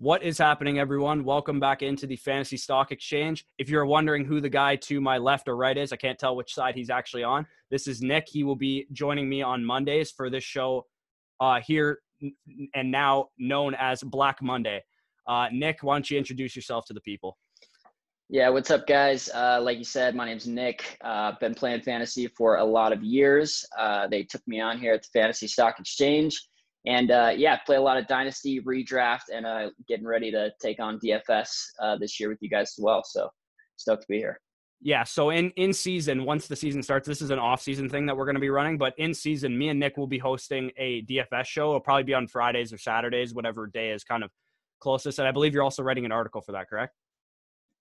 What is happening, everyone? Welcome back into the Fantasy Stock Exchange. If you're wondering who the guy to my left or right is, I can't tell which side he's actually on. This is Nick. He will be joining me on Mondays for this show uh, here and now known as Black Monday. Uh, Nick, why don't you introduce yourself to the people? Yeah, what's up, guys? Uh, like you said, my name's Nick. I've uh, been playing fantasy for a lot of years. Uh, they took me on here at the Fantasy Stock Exchange and uh, yeah, play a lot of Dynasty redraft and uh, getting ready to take on DFS uh, this year with you guys as well. So stoked to be here. Yeah, so in in season, once the season starts, this is an off season thing that we're going to be running. But in season, me and Nick will be hosting a DFS show. It'll probably be on Fridays or Saturdays, whatever day is kind of closest. And I believe you're also writing an article for that, correct?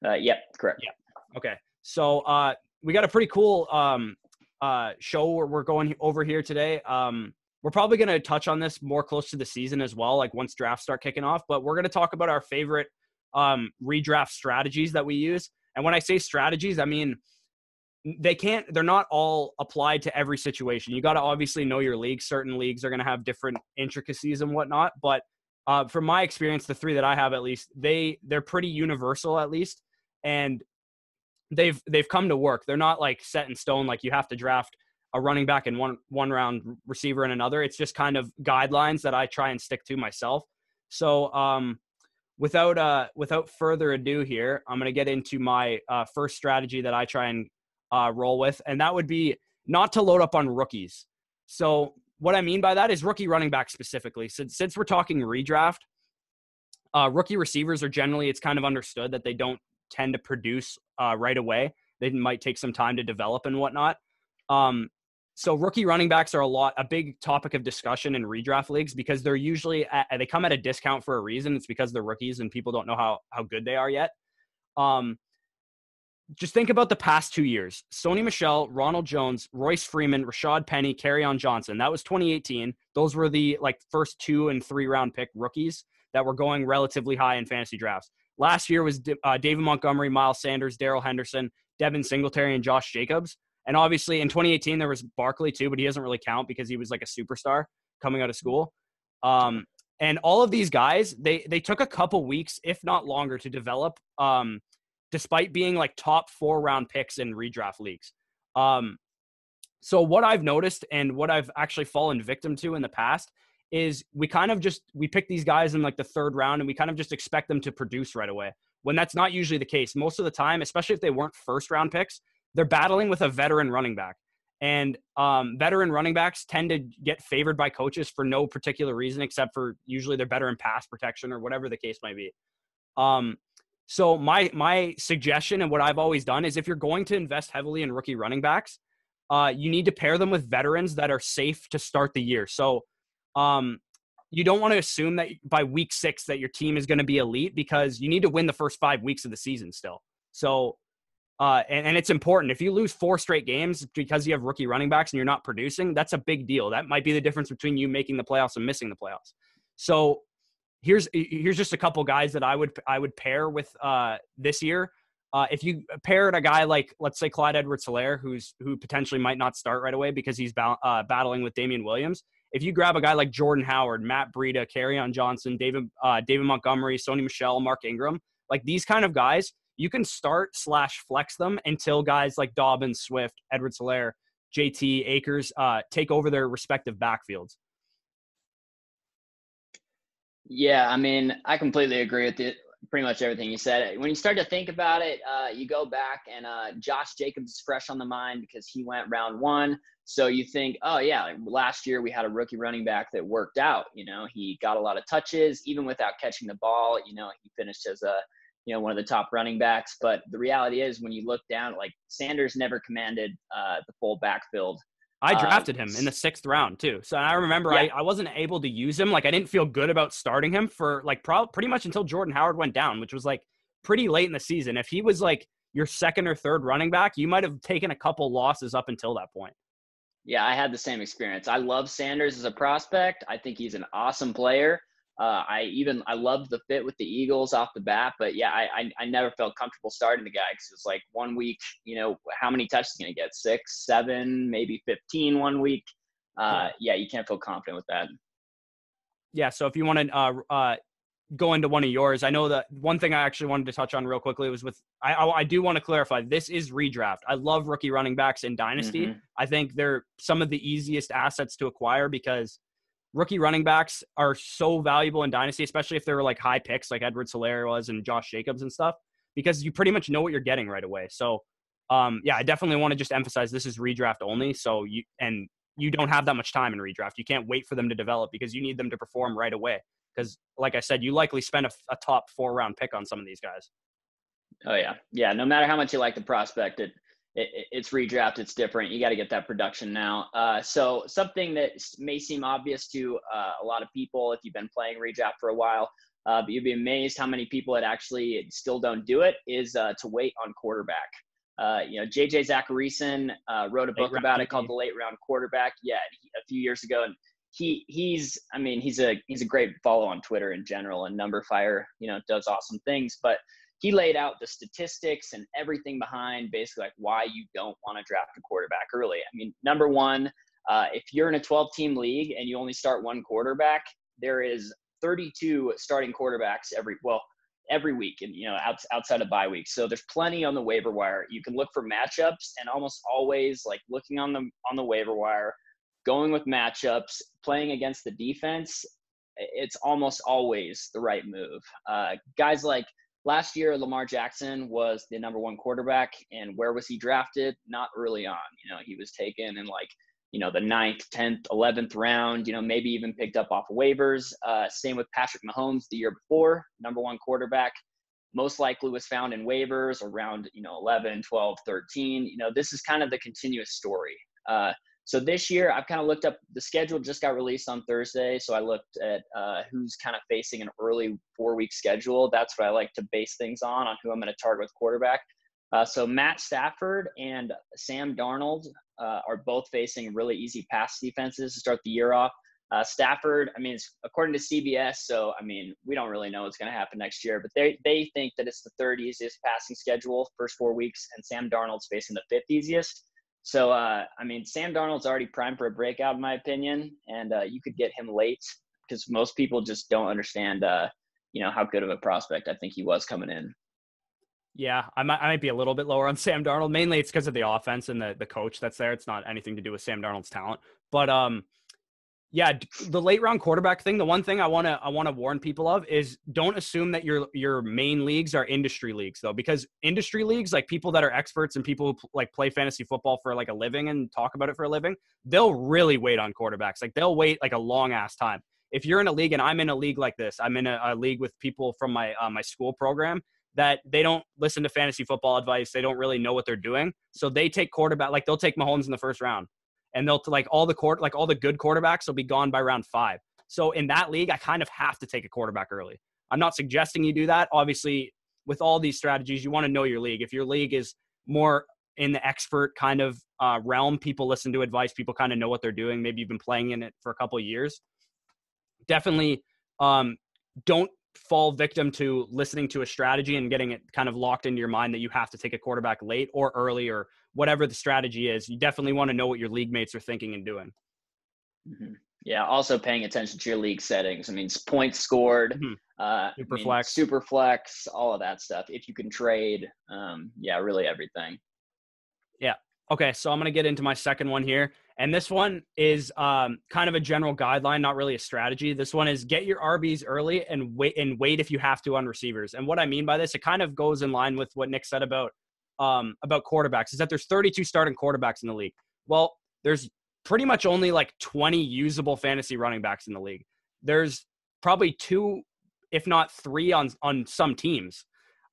Uh, yep, correct. Yeah. Okay. So uh, we got a pretty cool um, uh, show we're going over here today. Um, we're probably going to touch on this more close to the season as well, like once drafts start kicking off. But we're going to talk about our favorite um, redraft strategies that we use. And when I say strategies, I mean they can't. They're not all applied to every situation. You got to obviously know your league. Certain leagues are going to have different intricacies and whatnot. But uh, from my experience, the three that I have at least, they they're pretty universal at least, and they've they've come to work. They're not like set in stone. Like you have to draft a running back in one one round, receiver in another. It's just kind of guidelines that I try and stick to myself. So, um, without uh, without further ado, here I'm going to get into my uh, first strategy that I try and uh, roll with, and that would be not to load up on rookies. So, what I mean by that is rookie running back specifically. Since since we're talking redraft, uh, rookie receivers are generally it's kind of understood that they don't tend to produce uh, right away. They might take some time to develop and whatnot. Um, so rookie running backs are a lot a big topic of discussion in redraft leagues because they're usually at, they come at a discount for a reason. It's because they're rookies and people don't know how how good they are yet. Um, just think about the past two years: Sony Michel, Ronald Jones, Royce Freeman, Rashad Penny, on Johnson. That was 2018. Those were the like first two and three round pick rookies that were going relatively high in fantasy drafts. Last year was uh, David Montgomery, Miles Sanders, Darrell Henderson, Devin Singletary, and Josh Jacobs. And obviously in 2018 there was Barkley too, but he doesn't really count because he was like a superstar coming out of school. Um, and all of these guys, they they took a couple weeks, if not longer, to develop. Um, despite being like top four round picks in redraft leagues. Um, so what I've noticed and what I've actually fallen victim to in the past is we kind of just we pick these guys in like the third round and we kind of just expect them to produce right away when that's not usually the case most of the time especially if they weren't first round picks they're battling with a veteran running back. And um, veteran running backs tend to get favored by coaches for no particular reason, except for usually they're better in pass protection or whatever the case might be. Um, so my my suggestion and what I've always done is if you're going to invest heavily in rookie running backs, uh, you need to pair them with veterans that are safe to start the year. So um, you don't want to assume that by week six that your team is going to be elite because you need to win the first five weeks of the season still. So uh, and, and, it's important. If you lose four straight games because you have rookie running backs and you're not producing, that's a big deal. That might be the difference between you making the playoffs and missing the playoffs. So here's here's just a couple guys that I would I would pair with uh, this year. Uh, if you paired a guy like let's say Clyde Edwards-Helaire, who's who potentially might not start right away because he's ba- uh, battling with Damien Williams. If you grab a guy like Jordan Howard, Matt Breida, on Johnson, David uh, David Montgomery, Sony Michel, Mark Ingram, like these kind of guys, you can start slash flex them until guys like Dobbins, Swift, Edwards-Helaire, JT, Akers uh, take over their respective backfields. Yeah, I mean, I completely agree with it. Pretty much everything you said. When you start to think about it, uh, you go back and uh, Josh Jacobs is fresh on the mind because he went round one. So you think, oh yeah, like last year we had a rookie running back that worked out. You know, he got a lot of touches even without catching the ball. You know, he finished as a you know, one of the top running backs. But the reality is, when you look down, like Sanders never commanded uh, the full backfield. I uh, drafted him in the sixth round too. So I remember yeah. I, I wasn't able to use him. Like I didn't feel good about starting him for like pro- pretty much until Jordan Howard went down, which was like pretty late in the season. If he was like your second or third running back, you might have taken a couple losses up until that point. Yeah, I had the same experience. I love Sanders as a prospect. I think he's an awesome player. Uh, I even I loved the fit with the Eagles off the bat, but yeah, I I, I never felt comfortable starting the guy because it's like one week, you know, how many touches going to get? Six, seven, maybe 15 one week. Uh, yeah. yeah, you can't feel confident with that. Yeah, so if you want to uh, uh, go into one of yours, I know that one thing I actually wanted to touch on real quickly was with I I, I do want to clarify this is redraft. I love rookie running backs in dynasty. Mm-hmm. I think they're some of the easiest assets to acquire because rookie running backs are so valuable in dynasty, especially if they're like high picks like Edwards-Helaire was and Josh Jacobs and stuff, because you pretty much know what you're getting right away. So um, yeah, I definitely want to just emphasize this is redraft only. So you and you don't have that much time in redraft. You can't wait for them to develop because you need them to perform right away. Because, like I said, you likely spend a, a, top four round pick on some of these guys. Oh yeah, yeah. No matter how much you like the prospect, it, it it's redraft. It's different. You got to get that production now. Uh, so something that may seem obvious to uh, a lot of people if you've been playing redraft for a while, uh, but you'd be amazed how many people that actually still don't do it is uh, to wait on quarterback. Uh, you know, JJ Zachariason uh, wrote a book about it called The Late Round Quarterback. Yeah, a few years ago, and he he's I mean he's a he's a great follow on Twitter in general, and Numberfire you know does awesome things, but he laid out the statistics and everything behind basically like why you don't want to draft a quarterback early. I mean, number one, uh, if you're in a 12 team league and you only start one quarterback, there is 32 starting quarterbacks every well every week and you know out, outside of bye weeks. So there's plenty on the waiver wire. You can look for matchups and almost always like looking on the on the waiver wire going with matchups playing against the defense it's almost always the right move. Uh, guys like last year lamar jackson was the number one quarterback and where was he drafted not early on you know he was taken in like you know, the ninth, 10th, 11th round, you know, maybe even picked up off of waivers. Uh, same with Patrick Mahomes the year before, number one quarterback. Most likely was found in waivers around, you know, 11, 12, 13. You know, this is kind of the continuous story. Uh, so this year, I've kind of looked up the schedule just got released on Thursday. So I looked at uh, who's kind of facing an early four week schedule. That's what I like to base things on, on who I'm going to target with quarterback. Uh, so Matt Stafford and Sam Darnold uh, are both facing really easy pass defenses to start the year off. Uh, Stafford, I mean, according to CBS, so I mean, we don't really know what's going to happen next year, but they they think that it's the third easiest passing schedule first four weeks, and Sam Darnold's facing the fifth easiest. So uh, I mean, Sam Darnold's already primed for a breakout, in my opinion, and uh, you could get him late because most people just don't understand, uh, you know, how good of a prospect I think he was coming in. Yeah, I might, I might be a little bit lower on Sam Darnold. Mainly, it's because of the offense and the the coach that's there. It's not anything to do with Sam Darnold's talent. But um, yeah, the late round quarterback thing. The one thing I want to I want to warn people of is don't assume that your your main leagues are industry leagues though, because industry leagues, like people that are experts and people who like play fantasy football for like a living and talk about it for a living, they'll really wait on quarterbacks. Like they'll wait like a long ass time. If you're in a league and I'm in a league like this, I'm in a, a league with people from my uh, my school program that they don't listen to fantasy football advice. They don't really know what they're doing. So they take quarterback, like they'll take Mahomes in the first round and they'll like all the court, like all the good quarterbacks will be gone by round five. So in that league, I kind of have to take a quarterback early. I'm not suggesting you do that. Obviously, with all these strategies, you want to know your league. If your league is more in the expert kind of uh, realm, people listen to advice. People kind of know what they're doing. Maybe you've been playing in it for a couple years. Definitely, um, don't fall victim to listening to a strategy and getting it kind of locked into your mind that you have to take a quarterback late or early or whatever the strategy is. You definitely want to know what your league mates are thinking and doing. Mm-hmm. Yeah. Also paying attention to your league settings. I mean, points scored, mm-hmm. uh, super I mean, flex, super flex, all of that stuff. If you can trade, um, yeah, really everything. Yeah. Okay. So I'm going to get into my second one here. And this one is um, kind of a general guideline, not really a strategy. This one is get your RBs early and wait and wait if you have to on receivers. And what I mean by this, it kind of goes in line with what Nick said about um, about quarterbacks. Is that there's 32 starting quarterbacks in the league. Well, there's pretty much only like 20 usable fantasy running backs in the league. There's probably two, if not three, on on some teams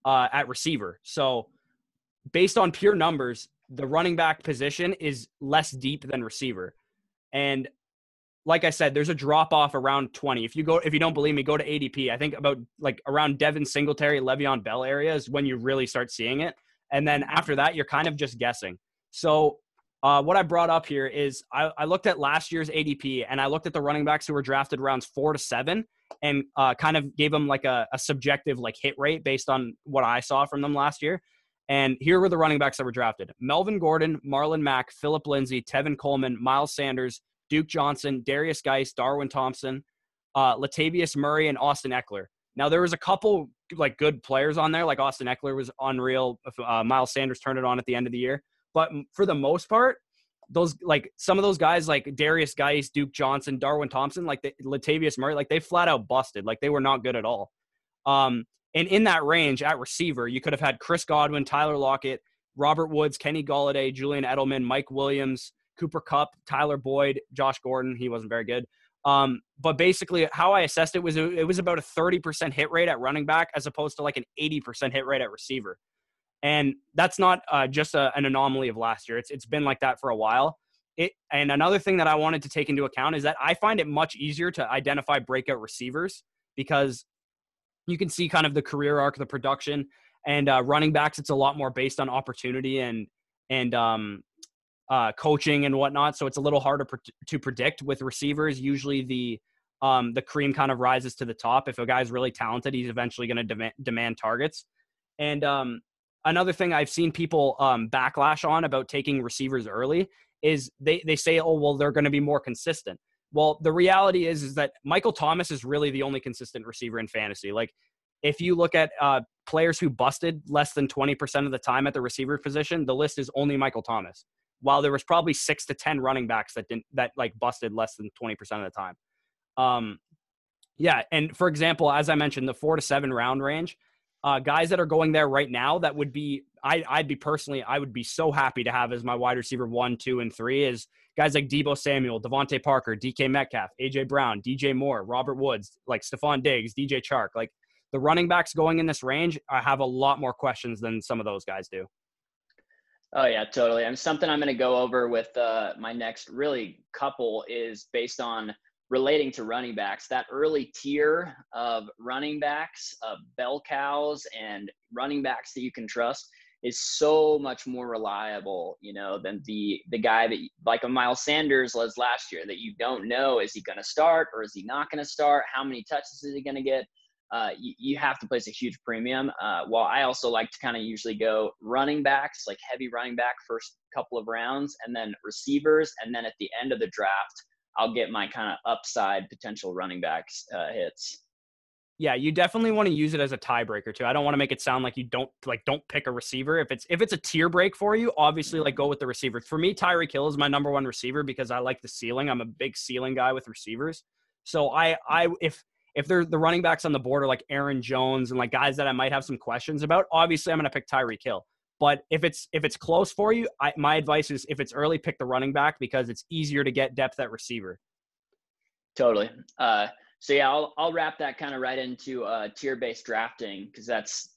uh, at receiver. So based on pure numbers, the running back position is less deep than receiver. And like I said, there's a drop off around 20. If you go, if you don't believe me, go to ADP. I think about like around Devin Singletary, Le'Veon Bell area is when you really start seeing it. And then after that, you're kind of just guessing. So uh, what I brought up here is I, I, looked at last year's ADP and I looked at the running backs who were drafted rounds four to seven and uh, kind of gave them like a, a subjective like hit rate based on what I saw from them last year. And here were the running backs that were drafted Melvin Gordon, Marlon Mack, Philip Lindsay, Tevin Coleman, Miles Sanders, Duke Johnson, Darius Guice, Darwin Thompson, uh, Latavius Murray, and Austin Ekeler. Now there was a couple like good players on there, like Austin Ekeler was unreal. Uh, Miles Sanders turned it on at the end of the year, but for the most part, those like some of those guys like Darius Guice, Duke Johnson, Darwin Thompson, like the, Latavius Murray, like they flat out busted. Like they were not good at all. Um, and in that range at receiver, you could have had Chris Godwin, Tyler Lockett, Robert Woods, Kenny Golladay, Julian Edelman, Mike Williams, Cooper Kupp, Tyler Boyd, Josh Gordon. He wasn't very good. Um, but basically, how I assessed it was it was about a 30% hit rate at running back as opposed to like an 80% hit rate at receiver. And that's not uh, just a, an anomaly of last year. It's it's been like that for a while. It and another thing that I wanted to take into account is that I find it much easier to identify breakout receivers because you can see kind of the career arc, the production, and uh, running backs. It's a lot more based on opportunity and and um, uh, coaching and whatnot. So it's a little harder to predict with receivers. Usually the um, the cream kind of rises to the top. If a guy's really talented, he's eventually going to demand, demand targets. And um, another thing I've seen people um, backlash on about taking receivers early is they they say, oh well, they're going to be more consistent. Well, the reality is is that Michael Thomas is really the only consistent receiver in fantasy. Like if you look at uh, players who busted less than 20% of the time at the receiver position, the list is only Michael Thomas. While there was probably six to 10 running backs that didn't, that like busted less than 20% of the time. Um, yeah. And for example, as I mentioned, the four to seven round range, uh, guys that are going there right now that would be I, I'd be personally I would be so happy to have as my wide receiver one, two, and three is guys like Deebo Samuel, DeVante Parker, DK Metcalf, AJ Brown, DJ Moore, Robert Woods, like Stefon Diggs, DJ Chark. Like the running backs going in this range, I have a lot more questions than some of those guys do. Oh yeah, totally. And something I'm going to go over with uh, my next really couple is based on relating to running backs, that early tier of running backs, of bell cows, and running backs that you can trust is so much more reliable, you know, than the the guy that like a Miles Sanders was last year that you don't know is he going to start or is he not going to start? How many touches is he going to get? Uh, you, you, have to place a huge premium. Uh, while I also like to kind of usually go running backs, like heavy running back first couple of rounds, and then receivers, and then at the end of the draft, I'll get my kind of upside potential running backs uh, hits. Yeah, you definitely want to use it as a tiebreaker too. I don't want to make it sound like you don't like don't pick a receiver. If it's if it's a tier break for you, obviously like go with the receiver. For me, Tyreek Hill is my number one receiver because I like the ceiling. I'm a big ceiling guy with receivers. So I I if if they're the running backs on the board are like Aaron Jones and like guys that I might have some questions about, obviously I'm to pick Tyreek Hill. But if it's if it's close for you, I, my advice is if it's early, pick the running back because it's easier to get depth at receiver. Totally. Uh, so yeah, I'll I'll wrap that kind of right into uh, tier based drafting because that's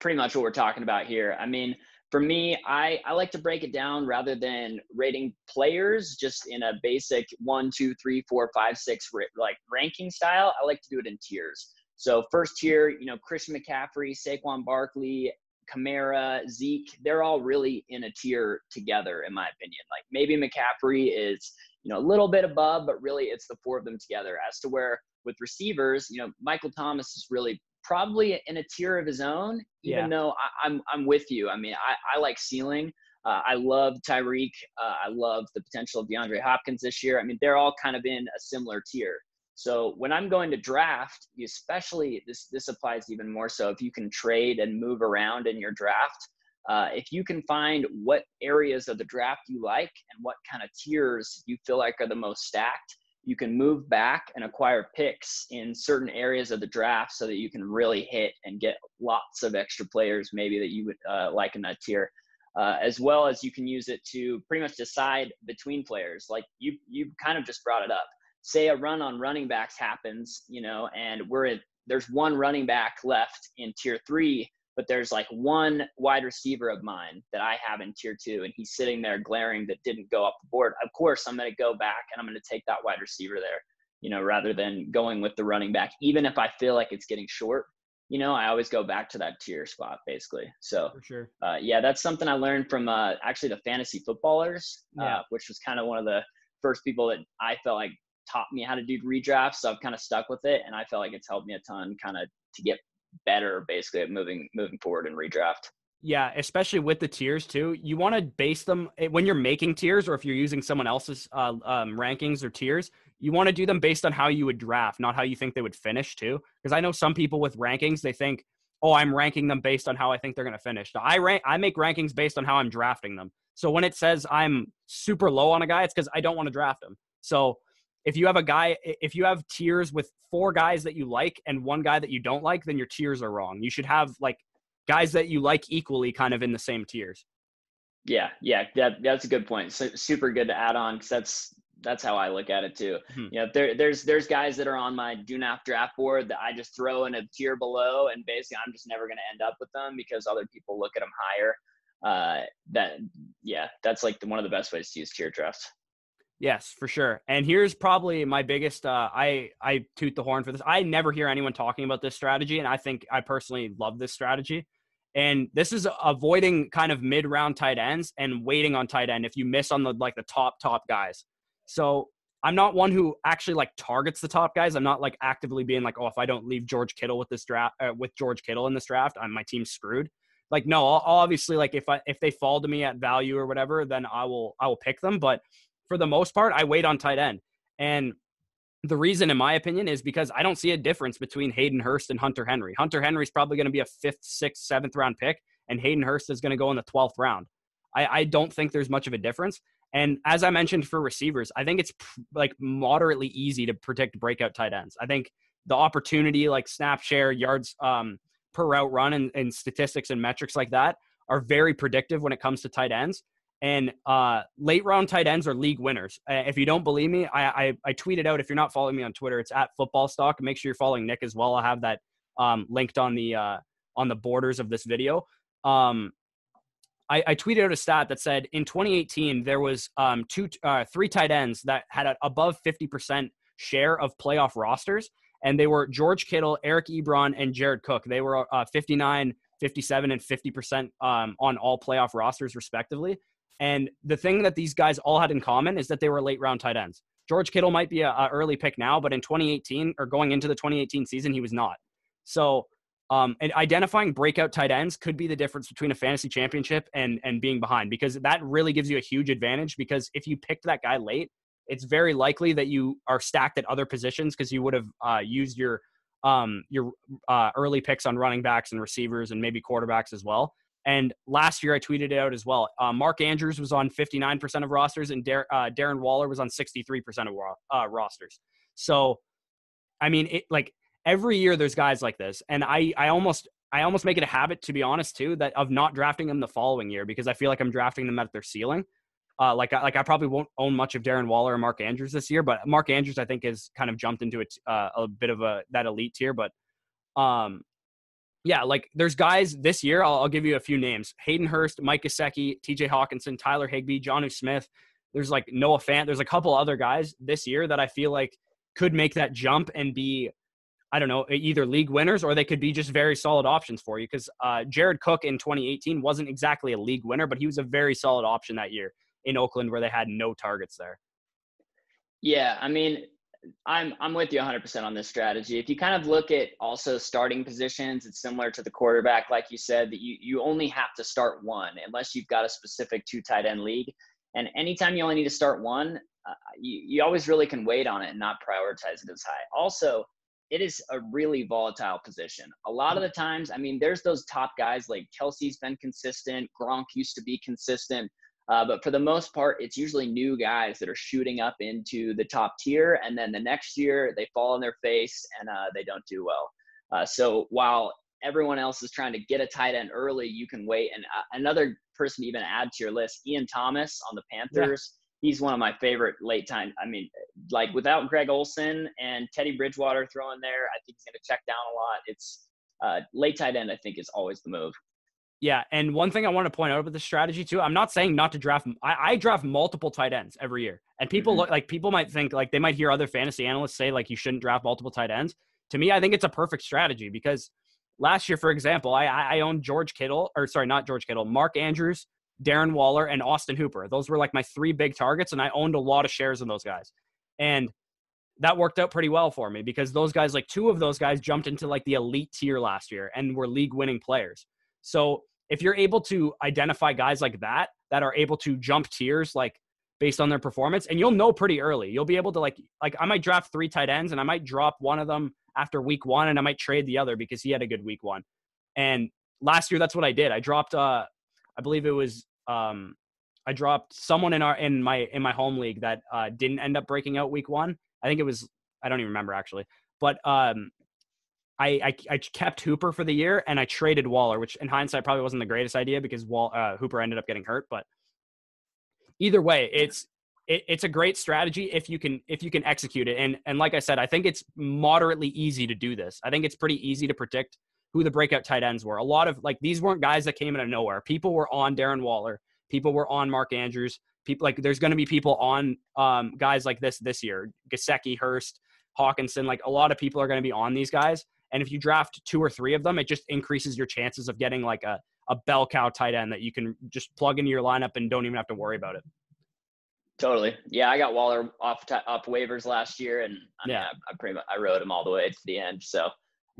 pretty much what we're talking about here. I mean, for me, I I like to break it down rather than rating players just in a basic one, two, three, four, five, six like ranking style. I like to do it in tiers. So first tier, you know, Christian McCaffrey, Saquon Barkley, Kamara, Zeke, they're all really in a tier together, in my opinion. Like maybe McCaffrey is, you know, a little bit above, but really it's the four of them together. As to where with receivers, you know, Michael Thomas is really probably in a tier of his own, even yeah. though I, am I'm, I'm with you. I mean, I, I like ceiling. Uh, I love Tyreek. Uh, I love the potential of DeAndre Hopkins this year. I mean, they're all kind of in a similar tier. So when I'm going to draft, especially this this applies even more so if you can trade and move around in your draft. Uh, if you can find what areas of the draft you like and what kind of tiers you feel like are the most stacked, you can move back and acquire picks in certain areas of the draft so that you can really hit and get lots of extra players maybe that you would uh, like in that tier. Uh, as well as you can use it to pretty much decide between players. Like you, you kind of just brought it up say a run on running backs happens, you know, and we're at there's one running back left in tier three, but there's like one wide receiver of mine that I have in tier two, and he's sitting there glaring that didn't go up the board. Of course, I'm going to go back and I'm going to take that wide receiver there, you know, rather than going with the running back, even if I feel like it's getting short. You know, I always go back to that tier spot basically. So, For sure. Uh, yeah, that's something I learned from uh, actually the fantasy footballers, uh, which was kind of one of the first people that I felt like taught me how to do redrafts. So I've kind of stuck with it, and I feel like it's helped me a ton, kind of to get better, basically at moving moving forward in redraft. Yeah, especially with the tiers too. You want to base them eh, when you're making tiers, or if you're using someone else's uh, um, rankings or tiers. you want to do them based on how you would draft, not how you think they would finish too. Because I know some people with rankings, they think, oh, I'm ranking them based on how I think they're going to finish. I rank, I make rankings based on how I'm drafting them. So when it says I'm super low on a guy, it's because I don't want to draft him. So if you have a guy, if you have tiers with four guys that you like and one guy that you don't like, then your tiers are wrong. You should have like guys that you like equally kind of in the same tiers. Yeah, yeah, that, that's a good point. So, super good to add on because that's that's how I look at it too. Mm-hmm. You know, there, there's there's guys that are on my do not draft board that I just throw in a tier below, and basically I'm just never going to end up with them because other people look at them higher. Uh, that yeah, that's like the, one of the best ways to use tier drafts. Yes, for sure. And here's probably my biggest. Uh, I I toot the horn for this. I never hear anyone talking about this strategy, and I think I personally love this strategy. And this is avoiding kind of mid round tight ends and waiting on tight end if you miss on the like the top top guys. So I'm not one who actually like targets the top guys. I'm not like actively being like, oh, if I don't leave George Kittle with this draft uh, with George Kittle in this draft, I'm my team's screwed. Like, no, I'll, I'll obviously like if I if they fall to me at value or whatever, then I will I will pick them. But for the most part, I wait on tight end. And the reason, in my opinion, is because I don't see a difference between Hayden Hurst and Hunter Henry. Hunter Henry is probably going to be a fifth, sixth, seventh round pick, and Hayden Hurst is going to go in the 12th round. I, I don't think there's much of a difference. And as I mentioned for receivers, I think it's pr- like moderately easy to predict breakout tight ends. I think the opportunity, like snap share, yards um, per route run, and, and statistics and metrics like that, are very predictive when it comes to tight ends. And uh, late round tight ends are league winners. Uh, if you don't believe me, I, I, I tweeted out. If you're not following me on Twitter, it's at Football Stock. Make sure you're following Nick as well. I'll have that um, linked on the uh, on the borders of this video. Um, I, I, tweeted out a stat that said in 2018 there was um, two, uh, three tight ends that had an above 50% share of playoff rosters, and they were George Kittle, Eric Ebron, and Jared Cook. They were uh, 59, 57, and 50% um, on all playoff rosters respectively. And the thing that these guys all had in common is that they were late round tight ends. George Kittle might be a, early pick now, but in 2018 or going into the 2018 season, he was not. So, um, and identifying breakout tight ends could be the difference between a fantasy championship and and being behind because that really gives you a huge advantage. Because if you picked that guy late, it's very likely that you are stacked at other positions because you would have uh, used your um, your uh, early picks on running backs and receivers and maybe quarterbacks as well. And last year, I tweeted it out as well. Uh, Mark Andrews was on 59% of rosters, and Dar- uh, Darren Waller was on 63% of uh, rosters. So, I mean, it, like every year, there's guys like this, and I, I almost, I almost make it a habit, to be honest, too, that of not drafting them the following year because I feel like I'm drafting them at their ceiling. Uh, like, I, like I probably won't own much of Darren Waller or Mark Andrews this year, but Mark Andrews, I think, has kind of jumped into a, uh, a bit of a that elite tier. But um, yeah, like there's guys this year. I'll, I'll, give you a few names: Hayden Hurst, Mike Gesicki, T.J. Hockenson, Tyler Higbee, Jonnu Smith. There's like Noah Fant. There's a couple other guys this year that I feel like could make that jump and be, I don't know, either league winners or they could be just very solid options for you. Because uh, Jared Cook in 2018 wasn't exactly a league winner, but he was a very solid option that year in Oakland where they had no targets there. Yeah, I mean, I'm I'm with you 100% on this strategy. If you kind of look at also starting positions, it's similar to the quarterback, like you said, that you you only have to start one unless you've got a specific two tight end league. And anytime you only need to start one, uh, you you always really can wait on it and not prioritize it as high. Also, it is a really volatile position. A lot of the times, I mean, there's those top guys like Kelce's been consistent, Gronk used to be consistent. Uh, but for the most part, it's usually new guys that are shooting up into the top tier, and then the next year they fall on their face and uh, they don't do well. Uh, so while everyone else is trying to get a tight end early, you can wait. And uh, another person to even add to your list, Ian Thomas on the Panthers. Yeah. He's one of my favorite late time. I mean, like without Greg Olsen and Teddy Bridgewater throwing there, I think he's going to check down a lot. It's uh, late tight end. I think is always the move. Yeah, and one thing I want to point out about the strategy too, I'm not saying not to draft. I, I draft multiple tight ends every year, and people mm-hmm. look like people might think like they might hear other fantasy analysts say like you shouldn't draft multiple tight ends. To me, I think it's a perfect strategy because last year, for example, I I owned George Kittle or sorry, not George Kittle, Mark Andrews, Darren Waller, and Austin Hooper. Those were like my three big targets, and I owned a lot of shares in those guys, and that worked out pretty well for me because those guys, like two of those guys, jumped into like the elite tier last year and were league winning players. So if you're able to identify guys like that that are able to jump tiers like based on their performance, and you'll know pretty early. You'll be able to like like I might draft three tight ends, and I might drop one of them after week one, and I might trade the other because he had a good week one. And last year, that's what I did. I dropped, uh, I believe it was, um, I dropped someone in our in my in my home league that uh, didn't end up breaking out week one. I think it was I don't even remember actually, but um, I, I, I kept Hooper for the year and I traded Waller, which in hindsight probably wasn't the greatest idea because Wall, uh, Hooper ended up getting hurt. But either way, it's it, it's a great strategy if you can if you can execute it. And and like I said, I think it's moderately easy to do this. I think it's pretty easy to predict who the breakout tight ends were. A lot of like these weren't guys that came out of nowhere. People were on Darren Waller. People were on Mark Andrews. People like there's going to be people on um, guys like this this year. Gesicki, Hurst, Hockenson. Like a lot of people are going to be on these guys. And if you draft two or three of them, it just increases your chances of getting like a, a bell cow tight end that you can just plug into your lineup and don't even have to worry about it. Totally. Yeah, I got Waller off t- off waivers last year, and I mean, yeah, I, I, pretty much I rode him all the way to the end. So,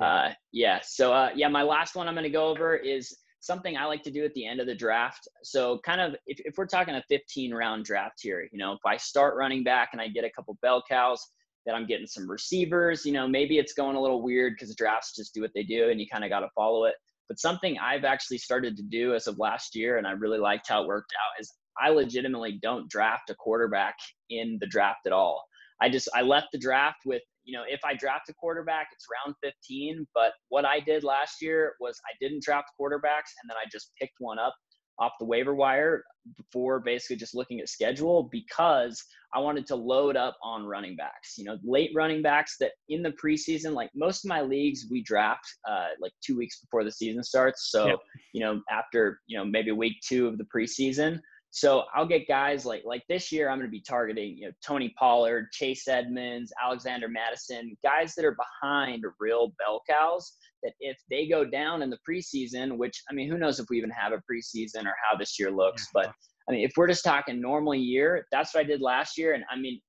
uh, yeah. So, uh, yeah, my last one I'm going to go over is something I like to do at the end of the draft. So, kind of if, if we're talking a 15 round draft here, you know, if I start running back and I get a couple bell cows, that I'm getting some receivers. You know, maybe it's going a little weird because drafts just do what they do, and you kind of got to follow it. But something I've actually started to do as of last year, and I really liked how it worked out, is I legitimately don't draft a quarterback in the draft at all. I just I left the draft with you know if I draft a quarterback, it's round 15. But what I did last year was I didn't draft quarterbacks, and then I just picked one up off the waiver wire before basically just looking at schedule because I wanted to load up on running backs. You know, late running backs that in the preseason, like most of my leagues, we draft uh, like two weeks before the season starts. So, yep. you know, after, you know, maybe week two of the preseason, so I'll get guys like like this year I'm going to be targeting you know Tony Pollard, Chase Edmonds, Alexander Mattison, guys that are behind real bell cows that if they go down in the preseason, which I mean who knows if we even have a preseason or how this year looks, but I mean if we're just talking normal year, that's what I did last year and I mean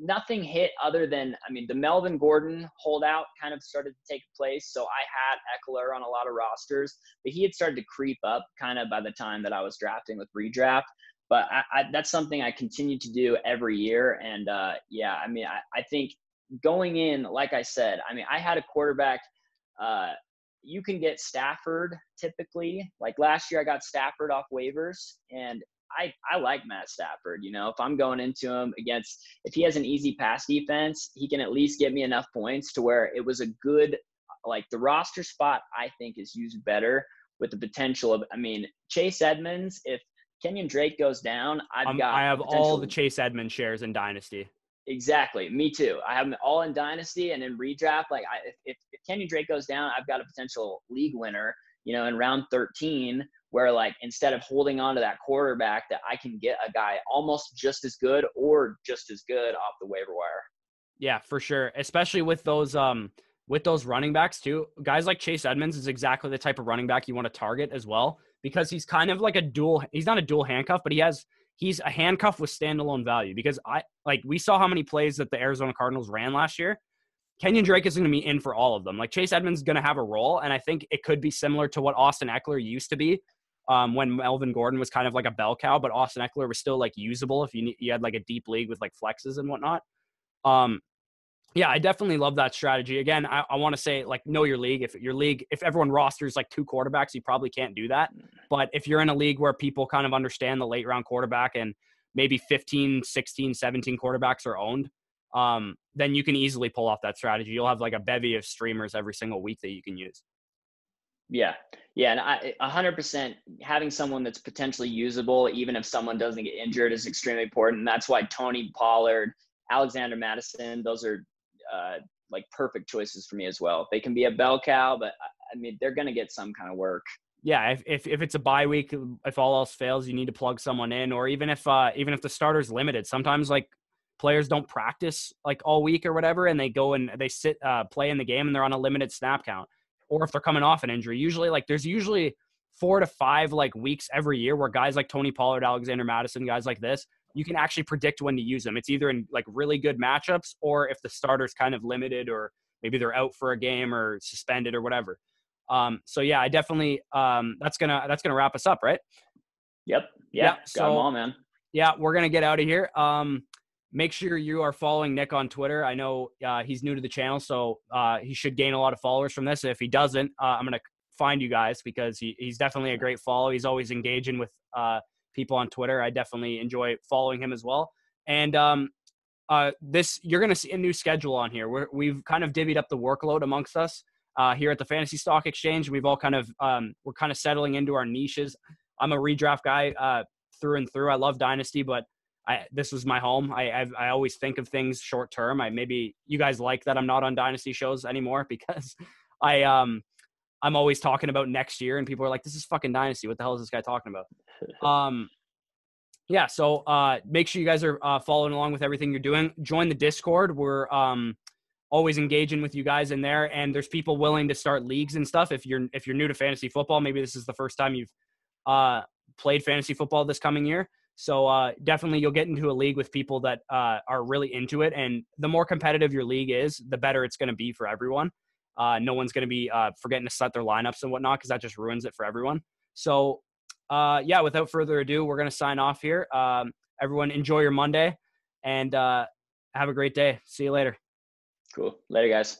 nothing hit other than I mean the Melvin Gordon holdout kind of started to take place. So I had Ekeler on a lot of rosters, but he had started to creep up kind of by the time that I was drafting with redraft but I, I, that's something I continue to do every year. And uh, yeah, I mean, I, I, think going in, like I said, I mean, I had a quarterback. Uh, you can get Stafford typically. Like last year, I got Stafford off waivers, and I I like Matt Stafford. You know, if I'm going into him against, if he has an easy pass defense, he can at least get me enough points to where it was a good, like the roster spot. I think is used better with the potential of. I mean, Chase Edmonds, if Kenyon Drake goes down, I've um, got. I have all the Chase Edmonds shares in Dynasty. Exactly, me too. I have them all in Dynasty and in redraft. Like, I, if, if Kenyon Drake goes down, I've got a potential league winner. You know, in round 13, where like instead of holding on to that quarterback, that I can get a guy almost just as good or just as good off the waiver wire. Yeah, for sure. Especially with those um with those running backs too. Guys like Chase Edmonds is exactly the type of running back you want to target as well because he's kind of like a dual he's not a dual handcuff, but he has he's a handcuff with standalone value because I like we saw how many plays that the Arizona Cardinals ran last year. Kenyon Drake is going to be in for all of them. Like Chase Edmonds is going to have a role, and I think it could be similar to what Austin Ekeler used to be um, when Melvin Gordon was kind of like a bell cow, but Austin Ekeler was still like usable if you you had like a deep league with like flexes and whatnot. Um, yeah, I definitely love that strategy. Again, I, I want to say like know your league. If your league, if everyone rosters like two quarterbacks, you probably can't do that. Mm. But if you're in a league where people kind of understand the late round quarterback and maybe 15, 16, 17 quarterbacks are owned, um, then you can easily pull off that strategy. You'll have like a bevy of streamers every single week that you can use. Yeah, yeah, and I, 100% having someone that's potentially usable, even if someone doesn't get injured, is extremely important. And that's why Tony Pollard, Alexander Mattison, those are uh, like perfect choices for me as well. They can be a bell cow, but I mean they're going to get some kind of work. Yeah, if, if, if it's a bye week, if all else fails, you need to plug someone in, or even if uh, even if the starter's limited, sometimes like players don't practice like all week or whatever, and they go and they sit uh, play in the game and they're on a limited snap count, or if they're coming off an injury. Usually, like there's usually four to five like weeks every year where guys like Tony Pollard, Alexander Mattison, guys like this you can actually predict when to use them. It's either in like really good matchups or if the starter's kind of limited or maybe they're out for a game or suspended or whatever. Um, so yeah, I definitely um, that's gonna that's gonna wrap us up, right? Yep. Yeah. yeah so, on, man. yeah, we're gonna get out of here. Um, make sure you are following Nick on Twitter. I know uh, he's new to the channel, so uh, he should gain a lot of followers from this. If he doesn't, uh, I'm gonna find you guys because he, he's definitely a great follow. He's always engaging with uh, people on Twitter. I definitely enjoy following him as well. And um, uh, this you're going to see a new schedule on here. We're, we've kind of divvied up the workload amongst us uh, here at the Fantasy Stock Exchange. We've all kind of um, we're kind of settling into our niches. I'm a redraft guy uh, through and through. I love Dynasty, but I, this was my home. I, I, I always think of things short term. I maybe you guys like that I'm not on Dynasty shows anymore because I um I'm always talking about next year, and people are like, "This is fucking Dynasty. What the hell is this guy talking about?" Um, yeah. So uh, make sure you guys are uh, following along with everything you're doing. Join the Discord. We're um always engaging with you guys in there, and there's people willing to start leagues and stuff. If you're if you're new to fantasy football, maybe this is the first time you've uh played fantasy football this coming year. So uh, definitely, you'll get into a league with people that uh, are really into it, and the more competitive your league is, the better it's going to be for everyone. Uh, no one's going to be uh, forgetting to set their lineups and whatnot because that just ruins it for everyone. So, uh, yeah, without further ado, we're going to sign off here. Um, everyone, enjoy your Monday and uh, have a great day. See you later. Cool. Later, guys.